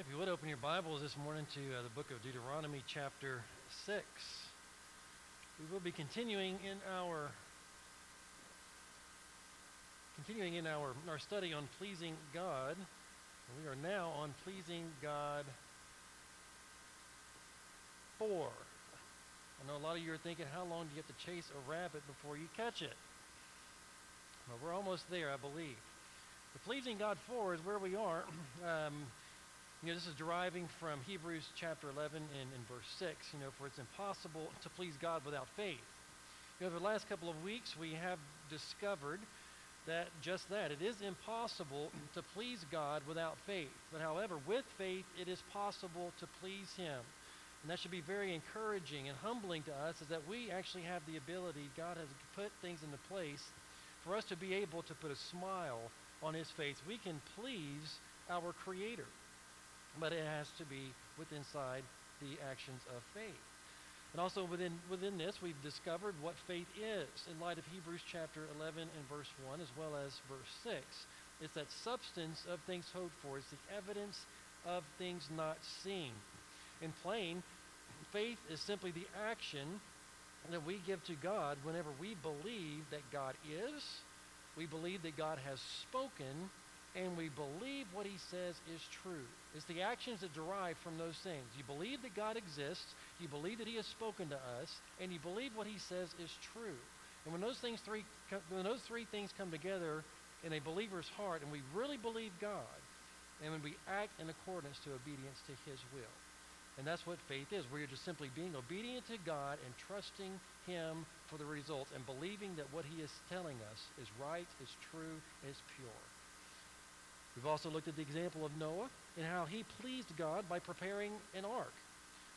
right, if you would open your Bibles this morning to uh, the book of Deuteronomy, chapter 6. We will be continuing in our continuing in our, our study on pleasing God. We are now on pleasing God 4. I know a lot of you are thinking, how long do you have to chase a rabbit before you catch it? Well, we're almost there, I believe. The pleasing God 4 is where we are. Um, you know, this is deriving from Hebrews chapter 11 and, and verse 6, you know, for it's impossible to please God without faith. You know, over the last couple of weeks, we have discovered that just that. It is impossible to please God without faith. But however, with faith, it is possible to please Him. And that should be very encouraging and humbling to us is that we actually have the ability, God has put things into place for us to be able to put a smile on His face. We can please our Creator but it has to be within inside the actions of faith. And also within, within this, we've discovered what faith is in light of Hebrews chapter 11 and verse 1, as well as verse 6. It's that substance of things hoped for. It's the evidence of things not seen. In plain, faith is simply the action that we give to God whenever we believe that God is, we believe that God has spoken, and we believe what he says is true. It's the actions that derive from those things. You believe that God exists, you believe that he has spoken to us, and you believe what he says is true. And when those things three when those three things come together in a believer's heart and we really believe God, and when we act in accordance to obedience to his will. And that's what faith is. We're just simply being obedient to God and trusting him for the results and believing that what he is telling us is right, is true, is pure. We've also looked at the example of Noah and how he pleased God by preparing an ark.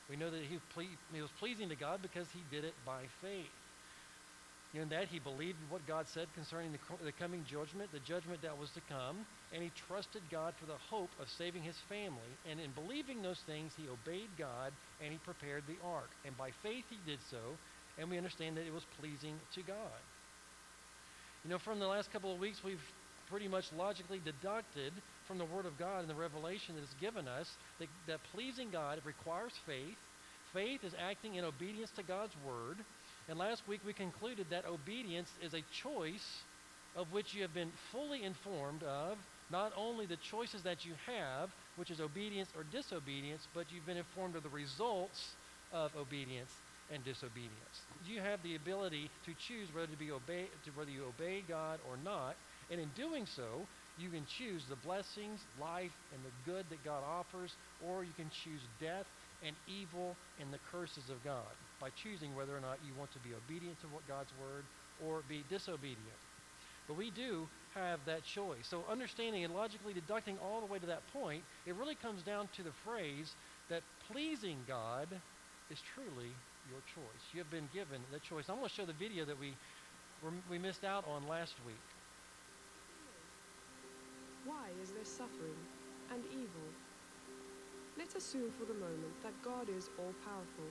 We know that he, ple- he was pleasing to God because he did it by faith. In that he believed what God said concerning the, co- the coming judgment, the judgment that was to come, and he trusted God for the hope of saving his family. And in believing those things, he obeyed God and he prepared the ark. And by faith he did so, and we understand that it was pleasing to God. You know, from the last couple of weeks, we've pretty much logically deducted from the Word of God and the revelation that is given us that, that pleasing God requires faith. Faith is acting in obedience to God's Word. And last week we concluded that obedience is a choice of which you have been fully informed of, not only the choices that you have, which is obedience or disobedience, but you've been informed of the results of obedience and disobedience. You have the ability to choose whether to be obey, to whether you obey God or not, and in doing so, you can choose the blessings, life, and the good that God offers, or you can choose death and evil and the curses of God by choosing whether or not you want to be obedient to what God's word or be disobedient. But we do have that choice. So understanding and logically deducting all the way to that point, it really comes down to the phrase that pleasing God is truly your choice. You have been given the choice. I'm going to show the video that we, we missed out on last week. Why is there suffering and evil? Let's assume for the moment that God is all powerful.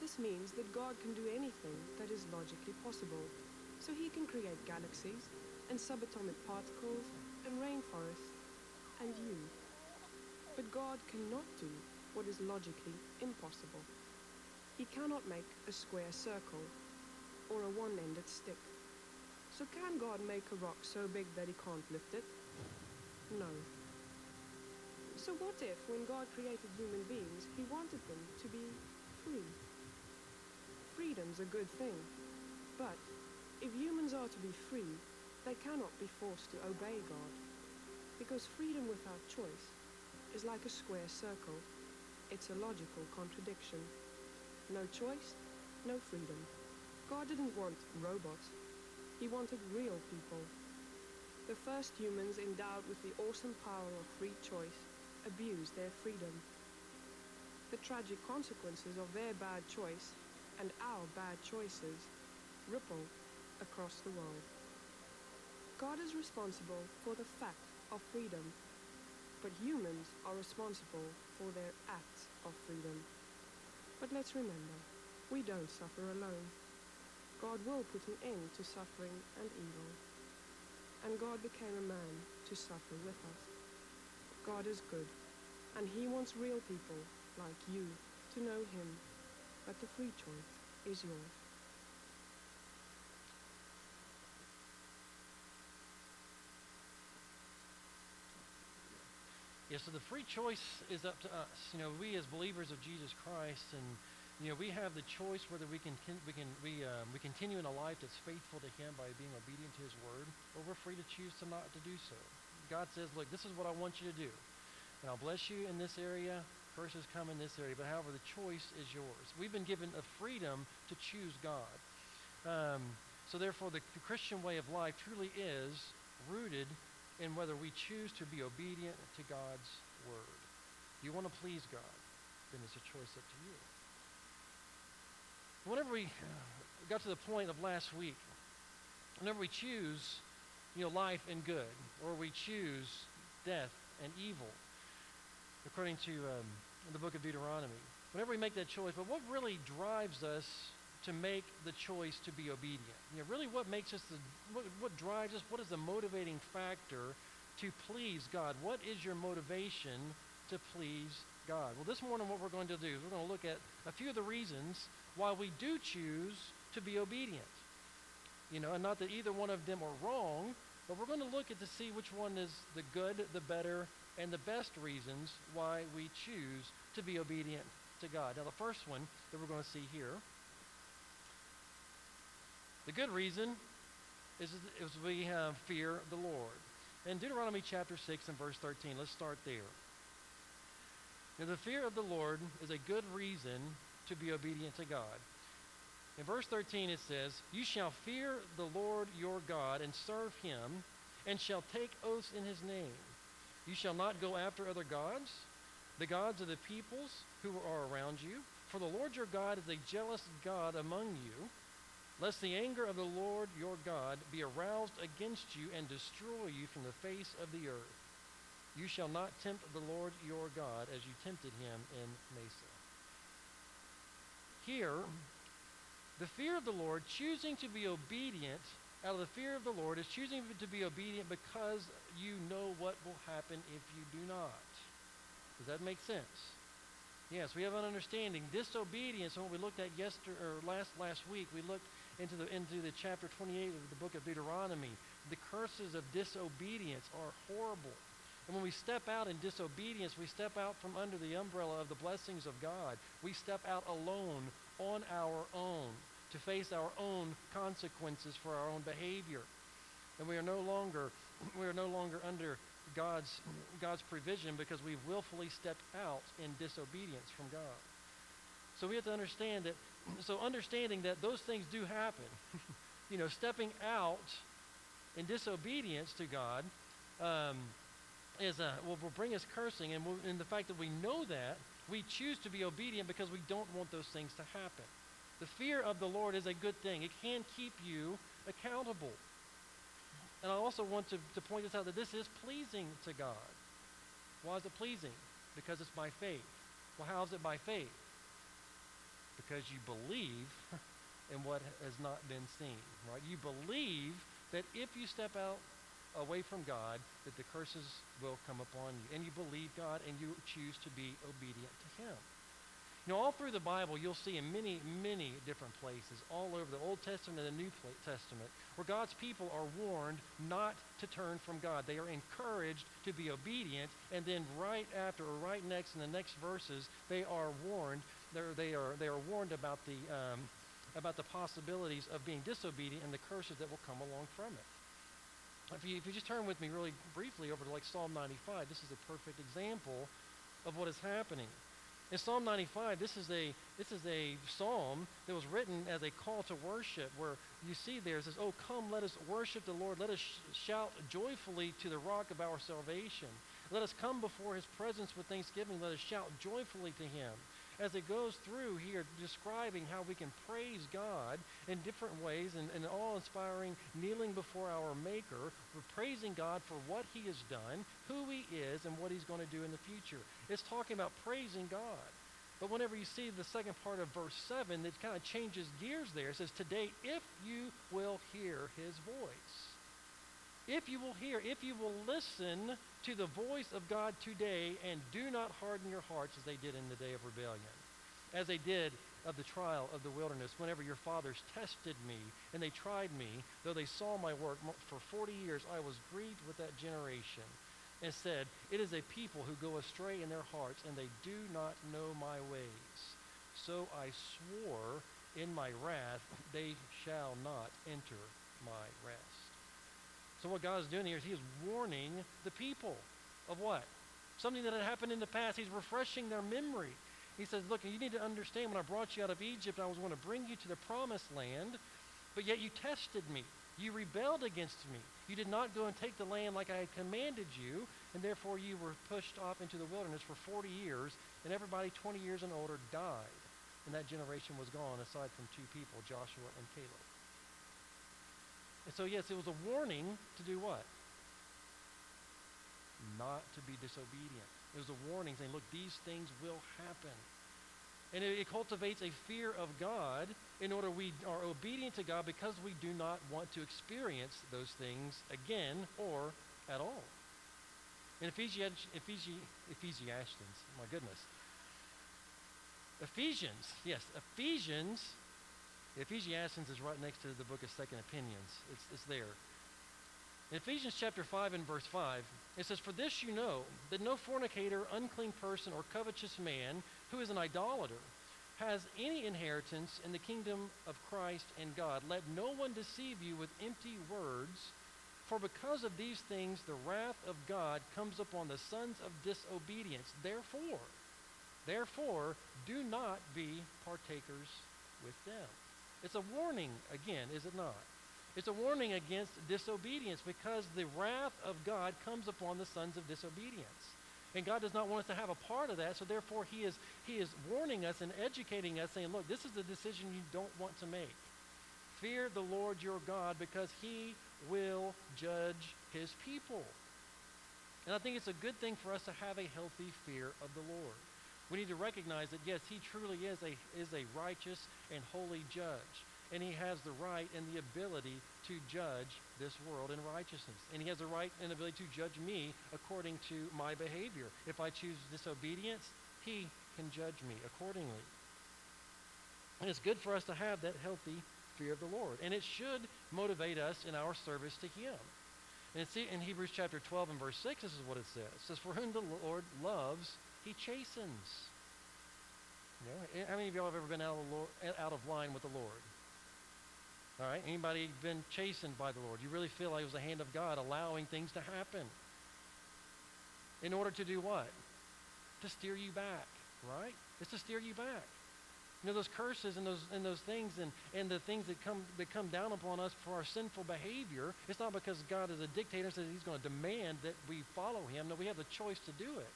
This means that God can do anything that is logically possible. So he can create galaxies and subatomic particles and rainforests and you. But God cannot do what is logically impossible. He cannot make a square circle or a one-ended stick. So can God make a rock so big that he can't lift it? No. So what if, when God created human beings, he wanted them to be free? Freedom's a good thing. But if humans are to be free, they cannot be forced to obey God. Because freedom without choice is like a square circle. It's a logical contradiction. No choice, no freedom. God didn't want robots. He wanted real people the first humans endowed with the awesome power of free choice abused their freedom. The tragic consequences of their bad choice and our bad choices ripple across the world. God is responsible for the fact of freedom, but humans are responsible for their acts of freedom. But let's remember, we don't suffer alone. God will put an end to suffering and evil and God became a man to suffer with us. God is good, And He wants real people, like you, to know Him. But the free choice is yours. Yeah, so the free choice is up to us. You know, we as believers of Jesus Christ, and you know, we have the choice whether we can, we can we um, we continue in a life that's faithful to Him by being obedient to His word, or we're free to choose to not to do so. God says, "Look, this is what I want you to do, and I'll bless you in this area. Curses come in this area, but however, the choice is yours. We've been given a freedom to choose God. Um, so therefore, the, the Christian way of life truly is rooted in whether we choose to be obedient to God's word. Do you want to please God? Then it's a choice up to you. Whenever we got to the point of last week, whenever we choose, you know, life and good, or we choose death and evil, according to um, the book of Deuteronomy, whenever we make that choice, but what really drives us to make the choice to be obedient. You know, really what makes us, the, what, what drives us, what is the motivating factor to please God? What is your motivation to please God? Well, this morning what we're going to do is we're going to look at a few of the reasons why we do choose to be obedient. You know, and not that either one of them are wrong, but we're going to look at to see which one is the good, the better, and the best reasons why we choose to be obedient to God. Now, the first one that we're going to see here the good reason is, is we have fear of the Lord. In Deuteronomy chapter 6 and verse 13, let's start there. Now, the fear of the Lord is a good reason to be obedient to God. In verse 13 it says, You shall fear the Lord your God and serve him, and shall take oaths in his name. You shall not go after other gods, the gods of the peoples who are around you. For the Lord your God is a jealous God among you lest the anger of the Lord your God be aroused against you and destroy you from the face of the earth. You shall not tempt the Lord your God as you tempted him in Massah. Here, the fear of the Lord, choosing to be obedient out of the fear of the Lord, is choosing to be obedient because you know what will happen if you do not. Does that make sense? Yes, we have an understanding. Disobedience, what we looked at yesterday or last last week, we looked into the, into the chapter 28 of the book of Deuteronomy, the curses of disobedience are horrible. And when we step out in disobedience, we step out from under the umbrella of the blessings of God. We step out alone on our own to face our own consequences for our own behavior. And we are no longer we are no longer under God's God's provision because we've willfully stepped out in disobedience from God. So we have to understand that so understanding that those things do happen, you know, stepping out in disobedience to God um, is a, will, will bring us cursing, and, we'll, and the fact that we know that, we choose to be obedient because we don't want those things to happen. The fear of the Lord is a good thing. It can keep you accountable. And I also want to, to point this out that this is pleasing to God. Why is it pleasing? Because it's by faith. Well, how is it by faith? because you believe in what has not been seen, right? You believe that if you step out away from God, that the curses will come upon you. And you believe God and you choose to be obedient to Him. You know, all through the Bible, you'll see in many, many different places, all over the Old Testament and the New Testament, where God's people are warned not to turn from God. They are encouraged to be obedient, and then right after, or right next in the next verses, they are warned they're, they are, they are warned about the, um, about the possibilities of being disobedient and the curses that will come along from it. If you, if you just turn with me really briefly over to like Psalm 95, this is a perfect example of what is happening. In Psalm 95, this is a this is a psalm that was written as a call to worship, where you see there it says, "Oh, come, let us worship the Lord. Let us sh- shout joyfully to the rock of our salvation. Let us come before His presence with thanksgiving. Let us shout joyfully to Him." As it goes through here describing how we can praise God in different ways and, and awe-inspiring kneeling before our Maker. We're praising God for what he has done, who he is, and what he's going to do in the future. It's talking about praising God. But whenever you see the second part of verse 7, it kind of changes gears there. It says, Today, if you will hear his voice. If you will hear, if you will listen to the voice of God today and do not harden your hearts as they did in the day of rebellion, as they did of the trial of the wilderness, whenever your fathers tested me and they tried me, though they saw my work for 40 years, I was grieved with that generation and said, It is a people who go astray in their hearts, and they do not know my ways. So I swore in my wrath, they shall not enter my rest. So what God is doing here is he is warning the people of what? Something that had happened in the past. He's refreshing their memory. He says, Look, you need to understand when I brought you out of Egypt, I was going to bring you to the promised land, but yet you tested me. You rebelled against me. You did not go and take the land like I had commanded you, and therefore you were pushed off into the wilderness for 40 years, and everybody 20 years and older died. And that generation was gone, aside from two people, Joshua and Caleb. And so, yes, it was a warning to do what? Not to be disobedient. It was a warning saying, look, these things will happen. And it, it, cultivates a fear of God in order we are obedient to God because we do not want to experience those things again or at all. In Ephesians, Ephesians, Ephesians, my goodness. Ephesians, yes, Ephesians, Ephesians is right next to the book of Second Opinions. It's, it's there. In Ephesians chapter 5 and verse 5, it says, For this you know, that no fornicator, unclean person, or covetous man who is an idolater has any inheritance in the kingdom of Christ and God. Let no one deceive you with empty words, for because of these things the wrath of God comes upon the sons of disobedience. Therefore, therefore, do not be partakers with them. It's a warning again, is it not? It's a warning against disobedience because the wrath of God comes upon the sons of disobedience. And God does not want us to have a part of that, so therefore he is, he is warning us and educating us, saying, look, this is the decision you don't want to make. Fear the Lord your God because he will judge his people. And I think it's a good thing for us to have a healthy fear of the Lord. We need to recognize that, yes, he truly is a, is a righteous and holy judge and he has the right and the ability to judge this world in righteousness. And he has the right and ability to judge me according to my behavior. If I choose disobedience, he can judge me accordingly. And it's good for us to have that healthy fear of the Lord. And it should motivate us in our service to him. And see, in Hebrews chapter 12 and verse 6, this is what it says. It says, For whom the Lord loves, he chastens. You know, eh, how many of y'all have ever been out of, Lord, eh, out of line with the Lord? All right? Anybody been chastened by the Lord? You really feel like it was the hand of God allowing things to happen. In order to do what? To steer you back, right? It's to steer you back. You know, those curses and those and those things and, and the things that come that come down upon us for our sinful behavior, it's not because God is a dictator that he's going to demand that we follow him. No, we have the choice to do it.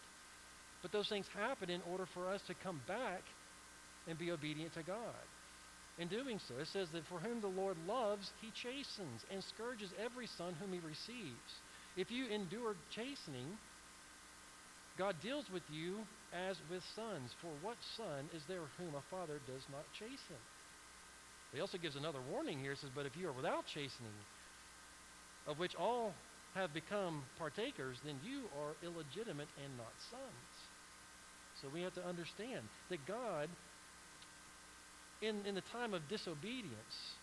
But those things happen in order for us to come back and be obedient to God in doing so. It says that for whom the Lord loves, he chastens and scourges every son whom he receives. If you endure chastening, God deals with you as with sons. For what son is there whom a father does not chasten? He also gives another warning here. It says, But if you are without chastening, of which all have become partakers, then you are illegitimate and not sons. So we have to understand that God in, in the time of disobedience,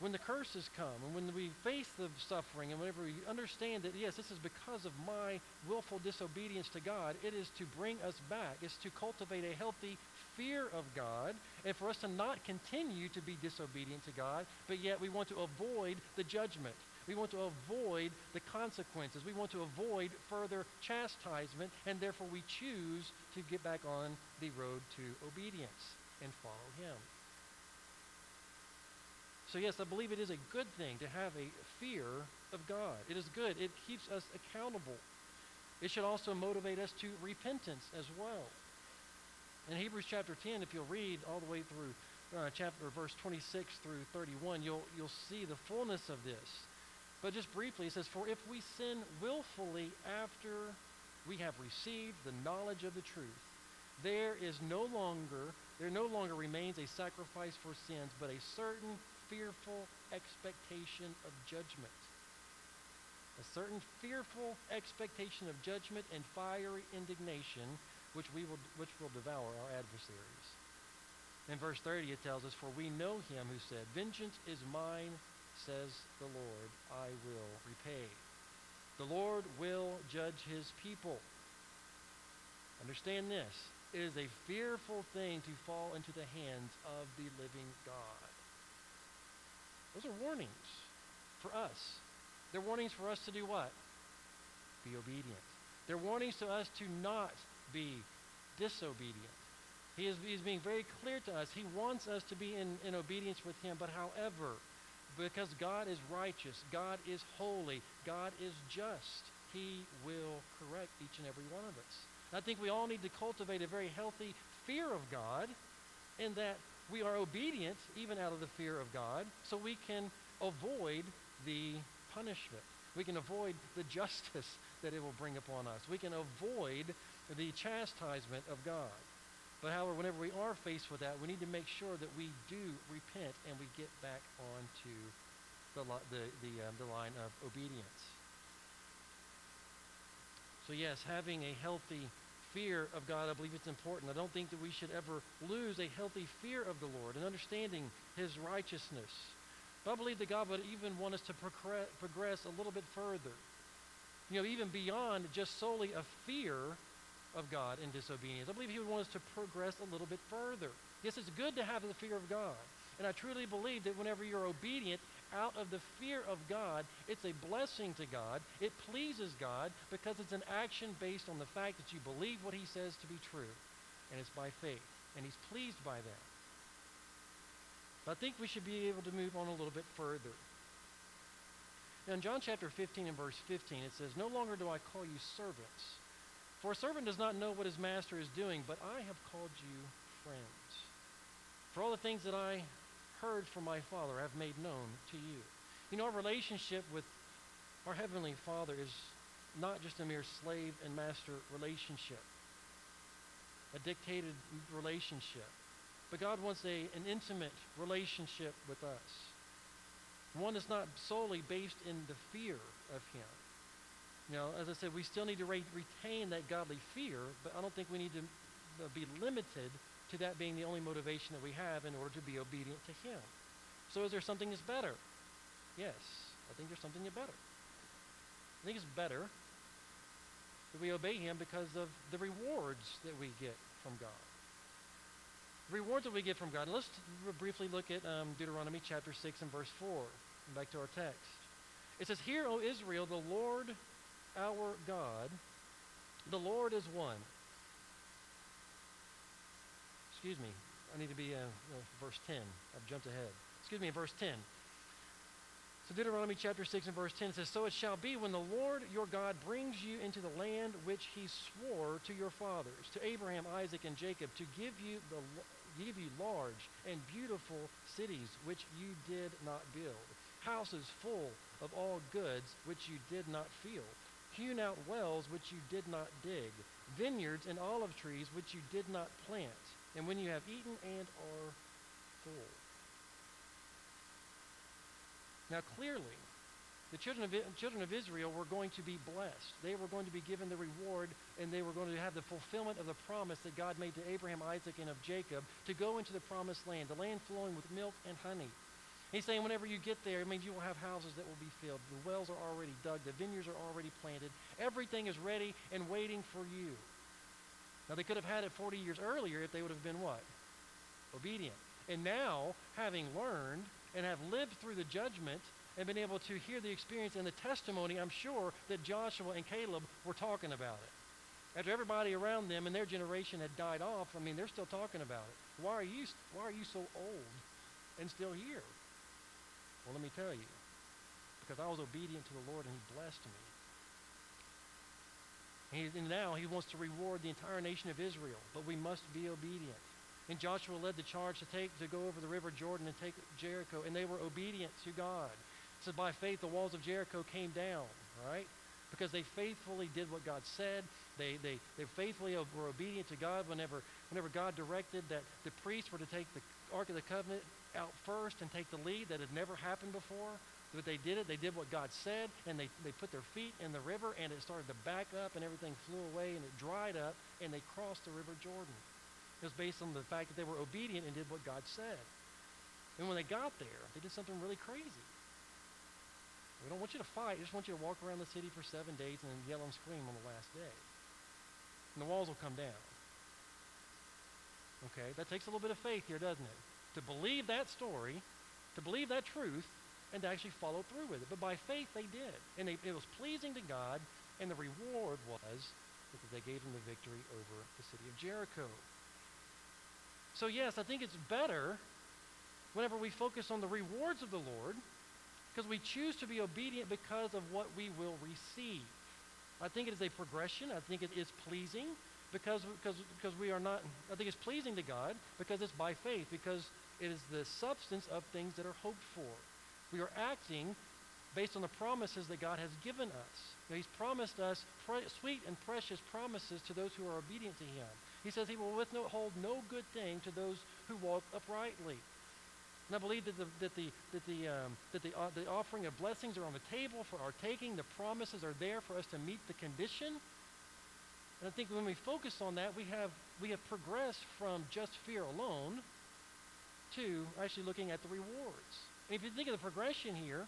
when the curses come and when we face the suffering and whenever we understand that, yes, this is because of my willful disobedience to God, it is to bring us back. It's to cultivate a healthy fear of God and for us to not continue to be disobedient to God, but yet we want to avoid the judgment. We want to avoid the consequences. We want to avoid further chastisement, and therefore we choose to get back on the road to obedience and follow him. So, yes, I believe it is a good thing to have a fear of God. It is good, it keeps us accountable. It should also motivate us to repentance as well. In Hebrews chapter 10, if you'll read all the way through uh, chapter verse 26 through 31, you'll, you'll see the fullness of this. But just briefly, it says, For if we sin willfully after we have received the knowledge of the truth, there is no longer there no longer remains a sacrifice for sins, but a certain fearful expectation of judgment. a certain fearful expectation of judgment and fiery indignation, which, we will, which will devour our adversaries. In verse 30, it tells us, For we know him who said, Vengeance is mine, says the Lord, I will repay. The Lord will judge his people. Understand this it is a fearful thing to fall into the hands of the living God. Those are warnings for us. They're warnings for us to do what? Be obedient. They're warnings to us to not be disobedient. He is he's being very clear to us. He wants us to be in, in obedience with him, but however, because God is righteous, God is holy, God is just, he will correct each and every one of us. I think we all need to cultivate a very healthy fear of God in that we are obedient even out of the fear of God so we can avoid the punishment. We can avoid the justice that it will bring upon us. We can avoid the chastisement of God. But however, whenever we are faced with that, we need to make sure that we do repent and we get back onto the, the, the, uh, the line of obedience. So yes, having a healthy fear of God, I believe it's important. I don't think that we should ever lose a healthy fear of the Lord and understanding his righteousness. But I believe that God would even want us to progress a little bit further. You know, even beyond just solely a fear of God in disobedience. I believe he would want us to progress a little bit further. Yes, it's good to have the fear of God. And I truly believe that whenever you're obedient out of the fear of God, it's a blessing to God. It pleases God because it's an action based on the fact that you believe what he says to be true. And it's by faith. And he's pleased by that. But I think we should be able to move on a little bit further. Now, in John chapter 15 and verse 15, it says, No longer do I call you servants for a servant does not know what his master is doing, but I have called you friends. For all the things that I heard from my Father I have made known to you. You know, our relationship with our Heavenly Father is not just a mere slave and master relationship, a dictated relationship. But God wants a, an intimate relationship with us, one that's not solely based in the fear of Him you know, as I said, we still need to re- retain that godly fear, but I don't think we need to uh, be limited to that being the only motivation that we have in order to be obedient to Him. So, is there something that's better? Yes, I think there's something that's better. I think it's better that we obey Him because of the rewards that we get from God. The rewards that we get from God. And let's briefly look at um, Deuteronomy chapter 6 and verse 4. Back to our text. It says, Hear, O Israel, the Lord our God, the Lord is one. Excuse me, I need to be uh, uh, verse 10. I've jumped ahead. Excuse me, verse 10. So Deuteronomy chapter 6 and verse 10 says, So it shall be when the Lord your God brings you into the land which he swore to your fathers, to Abraham, Isaac, and Jacob, to give you the give you large and beautiful cities which you did not build, houses full of all goods which you did not fill hewn out wells which you did not dig, vineyards and olive trees which you did not plant, and when you have eaten and are full. Now, clearly, the children of, children of Israel were going to be blessed. They were going to be given the reward, and they were going to have the fulfillment of the promise that God made to Abraham, Isaac, and of Jacob to go into the promised land, the land flowing with milk and honey. He's saying whenever you get there, it means you will have houses that will be filled. The wells are already dug. The vineyards are already planted. Everything is ready and waiting for you. Now, they could have had it 40 years earlier if they would have been what? Obedient. And now, having learned and have lived through the judgment and been able to hear the experience and the testimony, I'm sure that Joshua and Caleb were talking about it. After everybody around them and their generation had died off, I mean, they're still talking about it. Why are you, why are you so old and still here? Well, let me tell you, because I was obedient to the Lord and He blessed me. And now He wants to reward the entire nation of Israel, but we must be obedient. And Joshua led the charge to take to go over the river Jordan and take Jericho, and they were obedient to God. Says by faith the walls of Jericho came down, right? Because they faithfully did what God said. They, they, they faithfully were obedient to God whenever, whenever God directed that the priests were to take the Ark of the Covenant out first and take the lead that had never happened before. But they did it. They did what God said, and they, they put their feet in the river, and it started to back up, and everything flew away, and it dried up, and they crossed the river Jordan. It was based on the fact that they were obedient and did what God said. And when they got there, they did something really crazy. We don't want you to fight. We just want you to walk around the city for seven days and then yell and scream on the last day. And the walls will come down. Okay, that takes a little bit of faith here, doesn't it? To believe that story, to believe that truth, and to actually follow through with it. But by faith, they did. And they, it was pleasing to God, and the reward was that they gave them the victory over the city of Jericho. So, yes, I think it's better whenever we focus on the rewards of the Lord because we choose to be obedient because of what we will receive. I think it is a progression. I think it is pleasing because, because, because we are not, I think it's pleasing to God because it's by faith, because it is the substance of things that are hoped for. We are acting based on the promises that God has given us. He's promised us pre- sweet and precious promises to those who are obedient to Him. He says He will withhold no good thing to those who walk uprightly. And I believe that the, that the, that the, um, that the, uh, the offering of blessings are on the table for our taking. The promises are there for us to meet the condition. And I think when we focus on that, we have, we have progressed from just fear alone to actually looking at the rewards. And if you think of the progression here,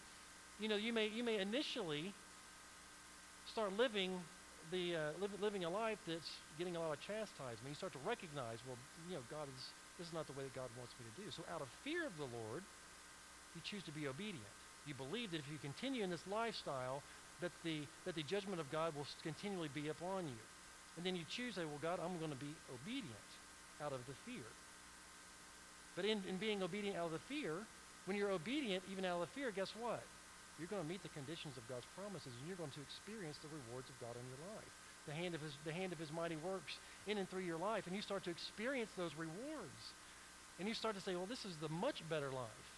you know, you may, you may initially start living, the, uh, live, living a life that's getting a lot of chastisement. You start to recognize, well, you know, God is, this is not the way that God wants me to do. So out of fear of the Lord, you choose to be obedient. You believe that if you continue in this lifestyle, that the, that the judgment of God will continually be upon you. And then you choose, say, well, God, I'm going to be obedient out of the fear. But in, in being obedient out of the fear, when you're obedient, even out of the fear, guess what? You're going to meet the conditions of God's promises, and you're going to experience the rewards of God in your life. The hand of his, the hand of his mighty works in and through your life, and you start to experience those rewards. And you start to say, well, this is the much better life.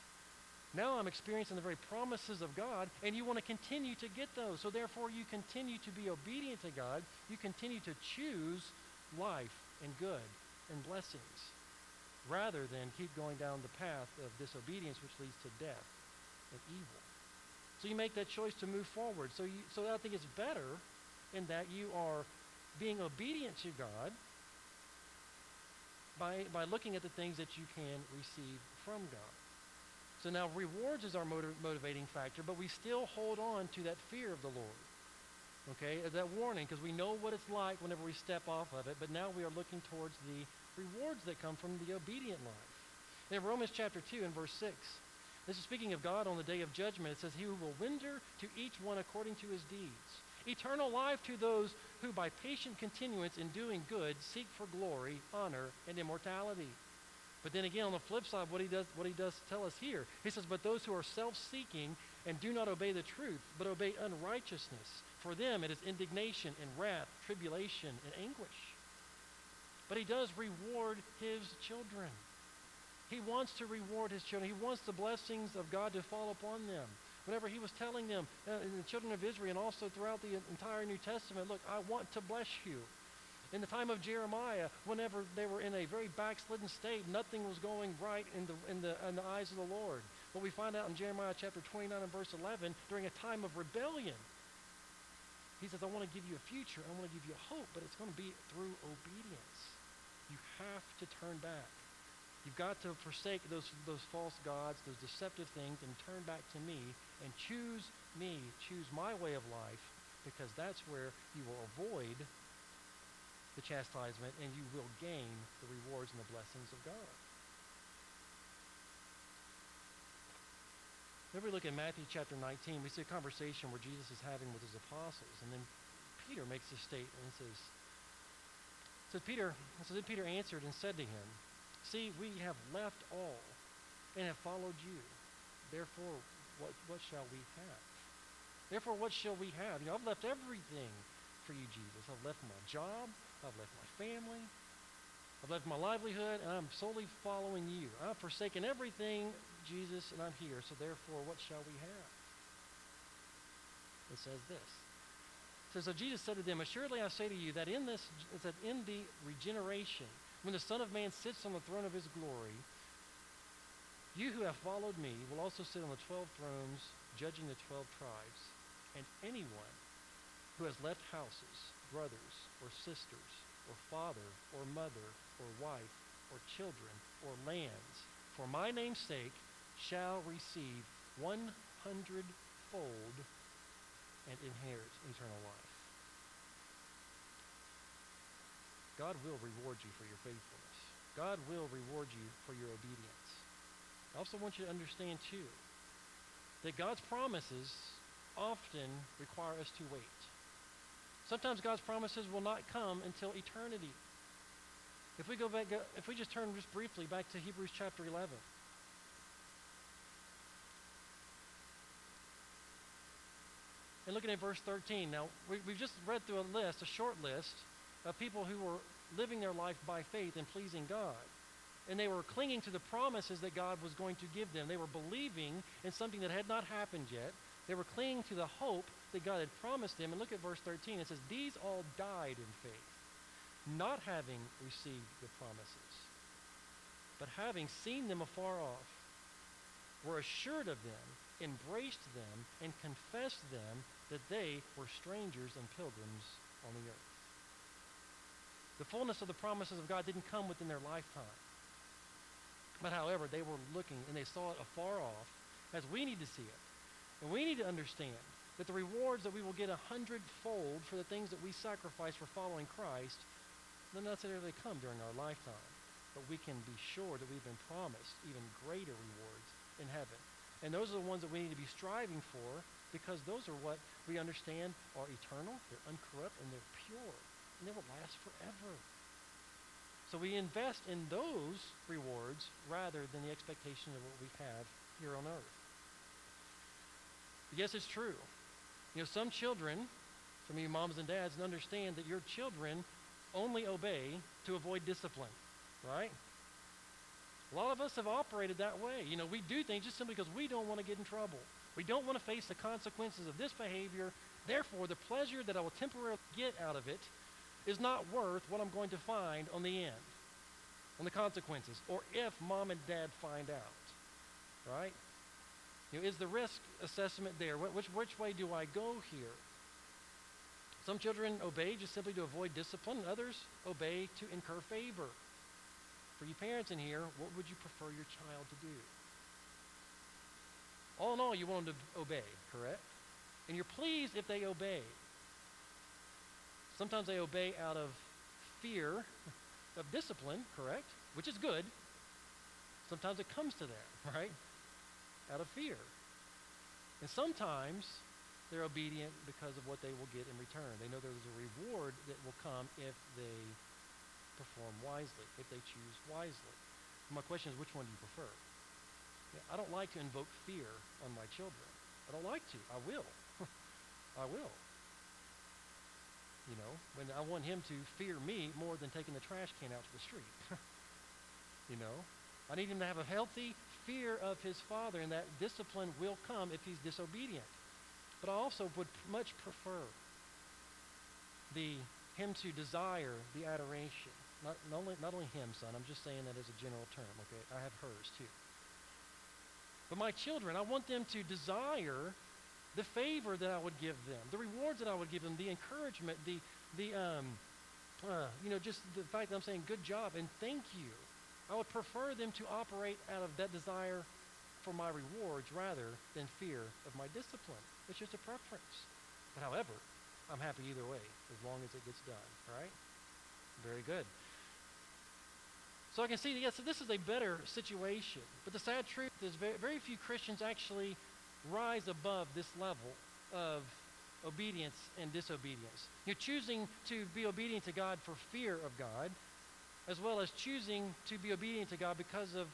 Now I'm experiencing the very promises of God, and you want to continue to get those. So therefore, you continue to be obedient to God. You continue to choose life and good and blessings rather than keep going down the path of disobedience, which leads to death and evil. So you make that choice to move forward. So, you, so I think it's better in that you are being obedient to God by, by looking at the things that you can receive from God. So now rewards is our motiv- motivating factor, but we still hold on to that fear of the Lord. Okay, that warning, because we know what it's like whenever we step off of it, but now we are looking towards the rewards that come from the obedient life. In Romans chapter 2 and verse 6, this is speaking of God on the day of judgment. It says, He will render to each one according to his deeds. Eternal life to those who, by patient continuance in doing good, seek for glory, honor, and immortality. But then again, on the flip side, what he does, what he does tell us here, he says, "But those who are self-seeking and do not obey the truth, but obey unrighteousness, for them it is indignation and wrath, tribulation and anguish." But he does reward his children. He wants to reward his children. He wants the blessings of God to fall upon them. Whenever he was telling them, uh, the children of Israel, and also throughout the entire New Testament, look, I want to bless you. In the time of Jeremiah, whenever they were in a very backslidden state, nothing was going right in the, in the, in the eyes of the Lord. But we find out in Jeremiah chapter 29 and verse 11, during a time of rebellion, he says, I want to give you a future. I want to give you a hope, but it's going to be through obedience. You have to turn back. You've got to forsake those, those false gods, those deceptive things, and turn back to me and choose me, choose my way of life, because that's where you will avoid the chastisement and you will gain the rewards and the blessings of God. Then we look at Matthew chapter 19. We see a conversation where Jesus is having with his apostles, and then Peter makes a statement and says, says Peter, so then Peter answered and said to him, See, we have left all and have followed you. Therefore, what, what shall we have? Therefore, what shall we have? You know, I've left everything for you, Jesus. I've left my job. I've left my family. I've left my livelihood, and I'm solely following you. I've forsaken everything, Jesus, and I'm here. So therefore, what shall we have? It says this. Says, so Jesus said to them, Assuredly I say to you that in this, that in the regeneration, when the Son of Man sits on the throne of his glory, you who have followed me will also sit on the twelve thrones judging the 12 tribes, and anyone who has left houses, brothers, or sisters, or father, or mother, or wife, or children, or lands, for my name's sake, shall receive 100 fold and inherit eternal life. God will reward you for your faithfulness. God will reward you for your obedience. I also want you to understand, too, that God's promises often require us to wait. Sometimes God's promises will not come until eternity. If we go back, if we just turn just briefly back to Hebrews chapter 11. And looking at verse 13. Now, we, we've just read through a list, a short list, of people who were living their life by faith and pleasing God. And they were clinging to the promises that God was going to give them. They were believing in something that had not happened yet. They were clinging to the hope that God had promised them. And look at verse 13. It says, These all died in faith, not having received the promises, but having seen them afar off, were assured of them, embraced them, and confessed them that they were strangers and pilgrims on the earth. The fullness of the promises of God didn't come within their lifetime. But however, they were looking and they saw it afar off as we need to see it. And we need to understand that the rewards that we will get a hundredfold for the things that we sacrifice for following Christ, don't necessarily come during our lifetime. But we can be sure that we've been promised even greater rewards in heaven. And those are the ones that we need to be striving for because those are what we understand are eternal, they're uncorrupt, and they're pure and they will last forever. So we invest in those rewards rather than the expectation of what we have here on earth. Yes, it's true. You know, some children, some of you moms and dads, understand that your children only obey to avoid discipline, right? A lot of us have operated that way. You know, we do things just simply because we don't want to get in trouble. We don't want to face the consequences of this behavior. Therefore, the pleasure that I will temporarily get out of it is not worth what I'm going to find on the end, on the consequences, or if mom and dad find out, right? You know, is the risk assessment there? Which, which way do I go here? Some children obey just simply to avoid discipline, others obey to incur favor. For you parents in here, what would you prefer your child to do? All in all, you want them to obey, correct? And you're pleased if they obey. Sometimes they obey out of fear of discipline, correct? Which is good. Sometimes it comes to that, right? Out of fear. And sometimes they're obedient because of what they will get in return. They know there's a reward that will come if they perform wisely, if they choose wisely. My question is, which one do you prefer? I don't like to invoke fear on my children. I don't like to. I will. I will. You know, when I want him to fear me more than taking the trash can out to the street. you know, I need him to have a healthy fear of his father, and that discipline will come if he's disobedient. But I also would much prefer the him to desire the adoration. Not, not, only, not only him, son, I'm just saying that as a general term, okay? I have hers too. But my children, I want them to desire the favor that I would give them, the rewards that I would give them, the encouragement, the, the um, uh, you know, just the fact that I'm saying good job and thank you. I would prefer them to operate out of that desire for my rewards rather than fear of my discipline. It's just a preference. But however, I'm happy either way as long as it gets done, right? Very good. So I can see, yes, this is a better situation. But the sad truth is very, very few Christians actually rise above this level of obedience and disobedience. You're choosing to be obedient to God for fear of God, as well as choosing to be obedient to God because of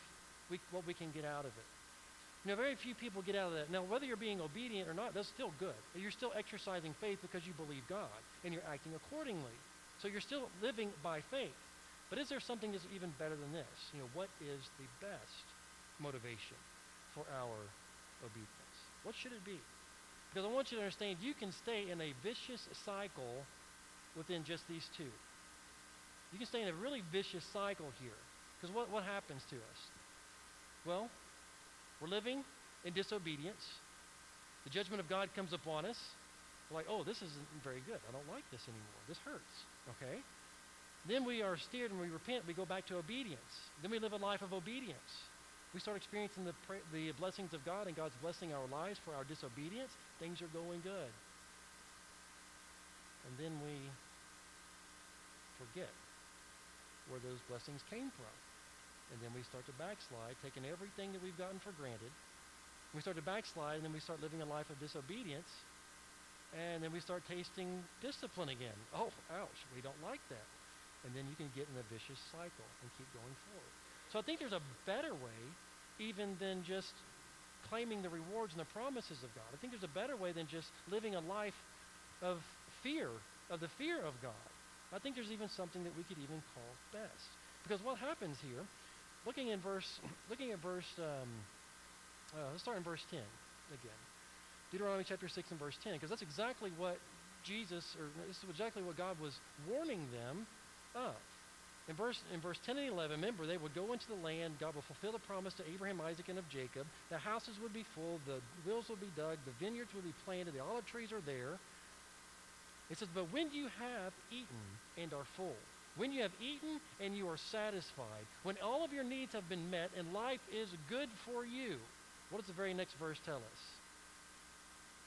we, what we can get out of it. Know, very few people get out of that. Now, whether you're being obedient or not, that's still good. You're still exercising faith because you believe God and you're acting accordingly. So you're still living by faith. But is there something that's even better than this? You know, what is the best motivation for our obedience? What should it be? Because I want you to understand you can stay in a vicious cycle within just these two. You can stay in a really vicious cycle here. Because what, what happens to us? Well, we're living in disobedience. The judgment of God comes upon us. We're like, oh, this isn't very good. I don't like this anymore. This hurts. Okay? Then we are steered and we repent. We go back to obedience. Then we live a life of obedience. We start experiencing the, the blessings of God and God's blessing our lives for our disobedience. Things are going good. And then we forget where those blessings came from. And then we start to backslide, taking everything that we've gotten for granted. We start to backslide, and then we start living a life of disobedience. And then we start tasting discipline again. Oh, ouch, we don't like that. And then you can get in a vicious cycle and keep going forward. So I think there's a better way even than just claiming the rewards and the promises of God. I think there's a better way than just living a life of fear, of the fear of God. I think there's even something that we could even call best. Because what happens here, looking in verse, looking at verse, um, uh, let's start in verse 10 again. Deuteronomy chapter 6 and verse 10, because that's exactly what Jesus, or this is exactly what God was warning them of. In verse, in verse 10 and 11, remember, they would go into the land. God will fulfill the promise to Abraham, Isaac, and of Jacob. The houses would be full. The wills would be dug. The vineyards would be planted. The olive trees are there. It says, But when you have eaten and are full, when you have eaten and you are satisfied, when all of your needs have been met and life is good for you, what does the very next verse tell us?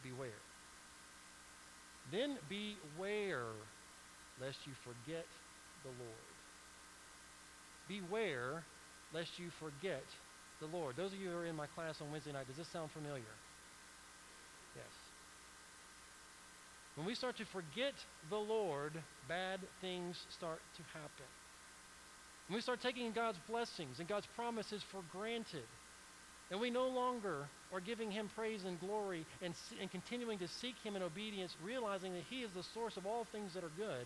Beware. Then beware lest you forget the Lord. Beware lest you forget the Lord. Those of you who are in my class on Wednesday night, does this sound familiar? Yes. When we start to forget the Lord, bad things start to happen. When we start taking God's blessings and God's promises for granted, and we no longer are giving Him praise and glory and, and continuing to seek Him in obedience, realizing that He is the source of all things that are good,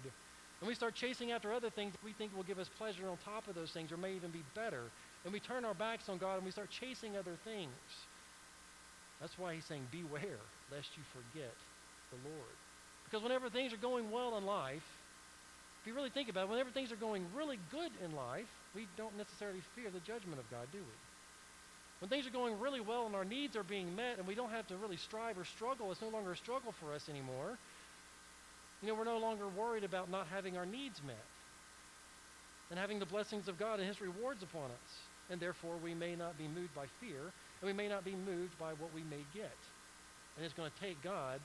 and we start chasing after other things that we think will give us pleasure on top of those things or may even be better, and we turn our backs on God and we start chasing other things. That's why He's saying, Beware lest you forget the Lord. Because whenever things are going well in life, if you really think about it, whenever things are going really good in life, we don't necessarily fear the judgment of God, do we? When things are going really well and our needs are being met and we don't have to really strive or struggle, it's no longer a struggle for us anymore. You know, we're no longer worried about not having our needs met and having the blessings of God and His rewards upon us. And therefore, we may not be moved by fear and we may not be moved by what we may get. And it's going to take God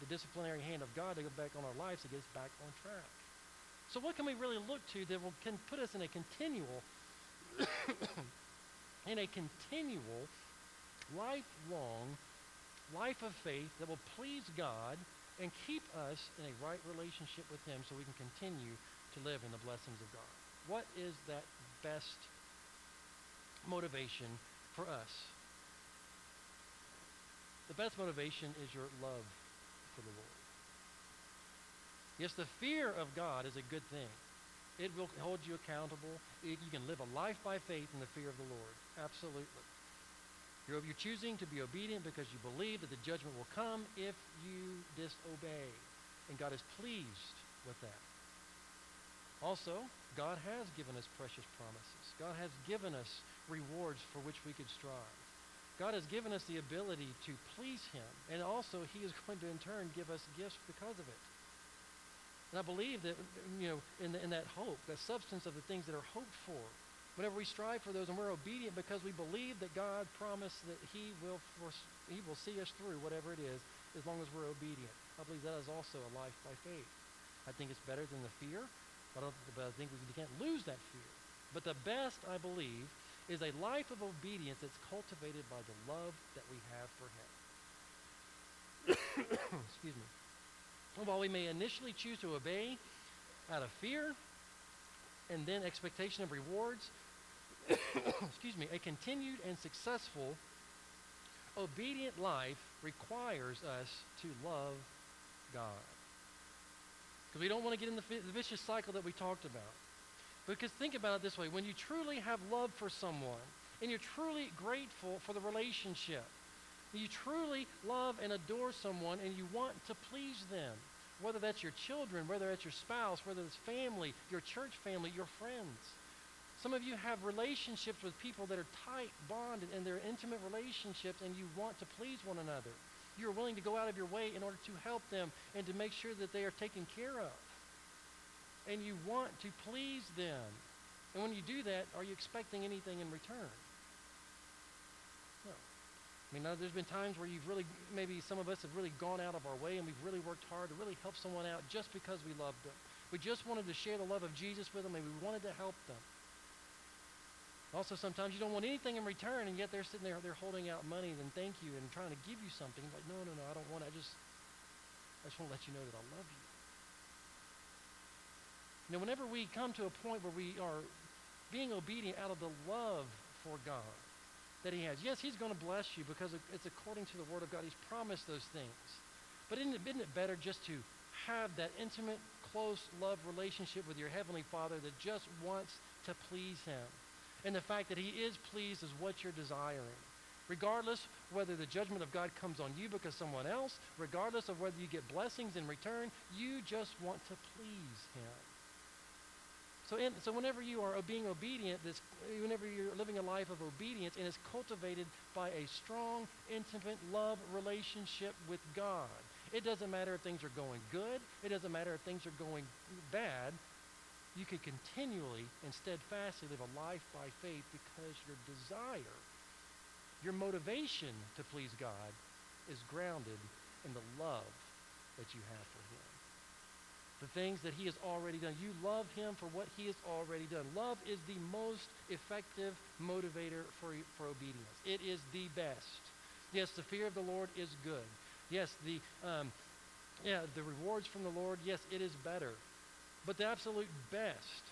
the disciplinary hand of God to go back on our lives to get us back on track. So what can we really look to that will can put us in a continual in a continual lifelong life of faith that will please God and keep us in a right relationship with him so we can continue to live in the blessings of God. What is that best motivation for us? The best motivation is your love for the Lord. Yes, the fear of God is a good thing. It will hold you accountable. It, you can live a life by faith in the fear of the Lord. Absolutely. You're, you're choosing to be obedient because you believe that the judgment will come if you disobey. And God is pleased with that. Also, God has given us precious promises. God has given us rewards for which we could strive. God has given us the ability to please him. And also, he is going to, in turn, give us gifts because of it. And I believe that, you know, in, the, in that hope, that substance of the things that are hoped for, whenever we strive for those and we're obedient because we believe that God promised that he will, he will see us through whatever it is as long as we're obedient. I believe that is also a life by faith. I think it's better than the fear, but I, but I think we can't lose that fear. But the best, I believe, is a life of obedience that's cultivated by the love that we have for him. Excuse me. While we may initially choose to obey out of fear and then expectation of rewards, excuse me, a continued and successful obedient life requires us to love God. Because we don't want to get in the, the vicious cycle that we talked about. Because think about it this way when you truly have love for someone and you're truly grateful for the relationship, you truly love and adore someone and you want to please them, whether that's your children, whether that's your spouse, whether it's family, your church family, your friends. Some of you have relationships with people that are tight, bonded, and they're intimate relationships, and you want to please one another. You're willing to go out of your way in order to help them and to make sure that they are taken care of. And you want to please them. And when you do that, are you expecting anything in return? No. I mean, there's been times where you've really, maybe some of us have really gone out of our way and we've really worked hard to really help someone out just because we loved them. We just wanted to share the love of Jesus with them and we wanted to help them. Also, sometimes you don't want anything in return, and yet they're sitting there, they're holding out money and thank you and trying to give you something. Like, no, no, no, I don't want it. I just, I just want to let you know that I love you. You know, whenever we come to a point where we are being obedient out of the love for God that He has, yes, He's going to bless you because it's according to the Word of God. He's promised those things. But isn't it, isn't it better just to have that intimate, close love relationship with your Heavenly Father that just wants to please Him? And the fact that He is pleased is what you're desiring. Regardless whether the judgment of God comes on you because someone else, regardless of whether you get blessings in return, you just want to please Him. So, in, so whenever you are being obedient, this, whenever you're living a life of obedience and it's cultivated by a strong, intimate love relationship with God, it doesn't matter if things are going good. It doesn't matter if things are going bad you can continually and steadfastly live a life by faith because your desire, your motivation to please God is grounded in the love that you have for Him. The things that He has already done. You love Him for what He has already done. Love is the most effective motivator for, for obedience, it is the best. Yes, the fear of the Lord is good. Yes, the, um, yeah, the rewards from the Lord, yes, it is better. But the absolute best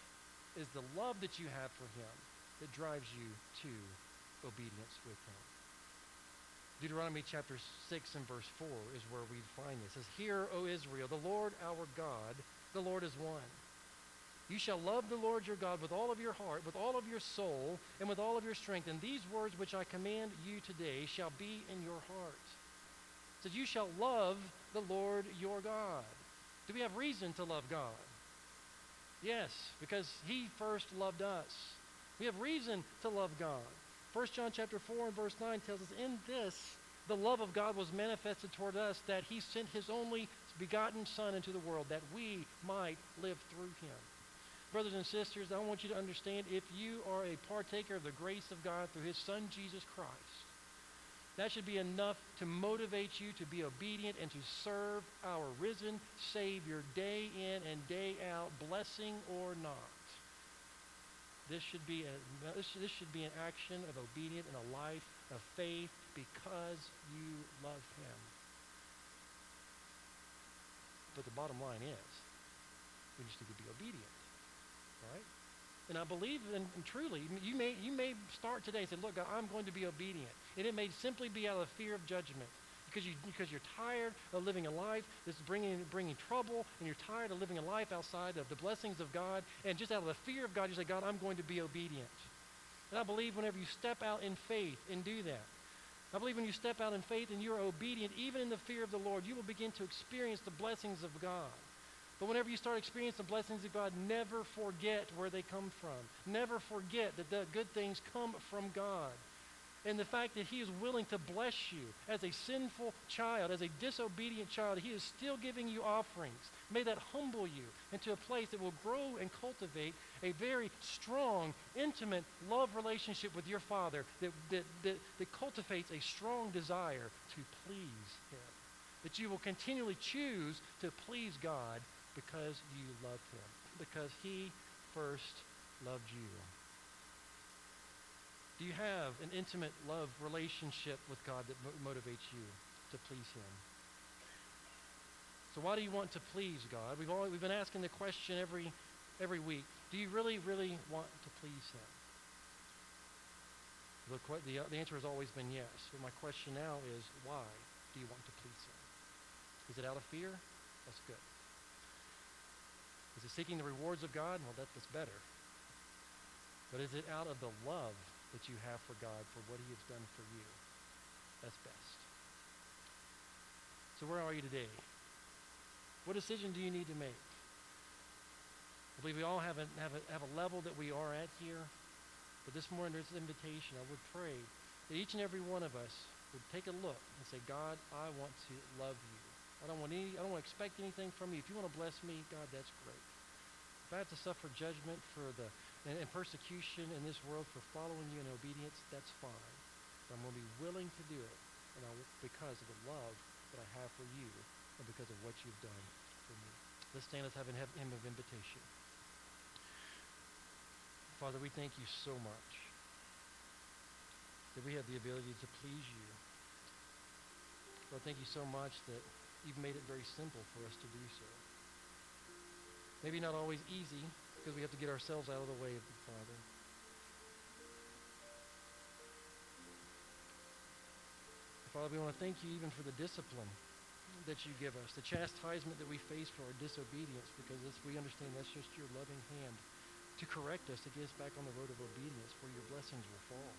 is the love that you have for him that drives you to obedience with him. Deuteronomy chapter 6 and verse 4 is where we find this. It says, Hear, O Israel, the Lord our God, the Lord is one. You shall love the Lord your God with all of your heart, with all of your soul, and with all of your strength. And these words which I command you today shall be in your heart. It says, You shall love the Lord your God. Do we have reason to love God? Yes, because he first loved us. We have reason to love God. 1 John chapter 4 and verse 9 tells us, In this the love of God was manifested toward us, that he sent his only begotten Son into the world, that we might live through him. Brothers and sisters, I want you to understand if you are a partaker of the grace of God through his Son Jesus Christ, that should be enough to motivate you to be obedient and to serve our risen Savior day in and day out, blessing or not. This should be, a, this, should be an action of obedience and a life of faith because you love him. But the bottom line is, we just need to be obedient, right? And I believe and, and truly, you may, you may start today and say, look, I'm going to be obedient. And it may simply be out of fear of judgment because, you, because you're tired of living a life that's bringing, bringing trouble and you're tired of living a life outside of the blessings of God. And just out of the fear of God, you say, God, I'm going to be obedient. And I believe whenever you step out in faith and do that, I believe when you step out in faith and you're obedient, even in the fear of the Lord, you will begin to experience the blessings of God. But whenever you start experiencing the blessings of God, never forget where they come from. Never forget that the good things come from God. And the fact that he is willing to bless you as a sinful child, as a disobedient child, he is still giving you offerings. May that humble you into a place that will grow and cultivate a very strong, intimate love relationship with your Father that, that, that, that cultivates a strong desire to please him. That you will continually choose to please God because you love him, because he first loved you. Do you have an intimate love relationship with God that mo- motivates you to please him? So why do you want to please God? We've, always, we've been asking the question every, every week. Do you really, really want to please him? The, the, uh, the answer has always been yes. But my question now is, why do you want to please him? Is it out of fear? That's good. Is it seeking the rewards of God? Well, that, that's better. But is it out of the love that you have for God for what he has done for you? That's best. So where are you today? What decision do you need to make? I believe we all have a, have a, have a level that we are at here. But this morning there's an invitation. I would pray that each and every one of us would take a look and say, God, I want to love you. I don't want any I don't want to expect anything from you. If you want to bless me, God, that's great. I have to suffer judgment for the and, and persecution in this world for following you in obedience, that's fine. But I'm going to be willing to do it and I, because of the love that I have for you and because of what you've done for me. Let's stand. Let's have hymn of invitation. Father, we thank you so much that we have the ability to please you. Lord, thank you so much that you've made it very simple for us to do so. Maybe not always easy because we have to get ourselves out of the way of the Father. Father, we want to thank you even for the discipline that you give us, the chastisement that we face for our disobedience, because we understand that's just your loving hand to correct us, to get us back on the road of obedience where your blessings will fall.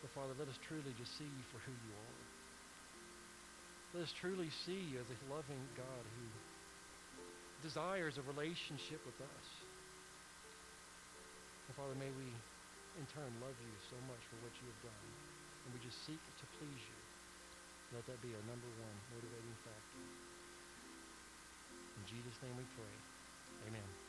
But Father, let us truly just see you for who you are. Let us truly see you as a loving God who desires a relationship with us. And Father, may we in turn love you so much for what you have done. And we just seek to please you. Let that be our number one motivating factor. In Jesus' name we pray. Amen.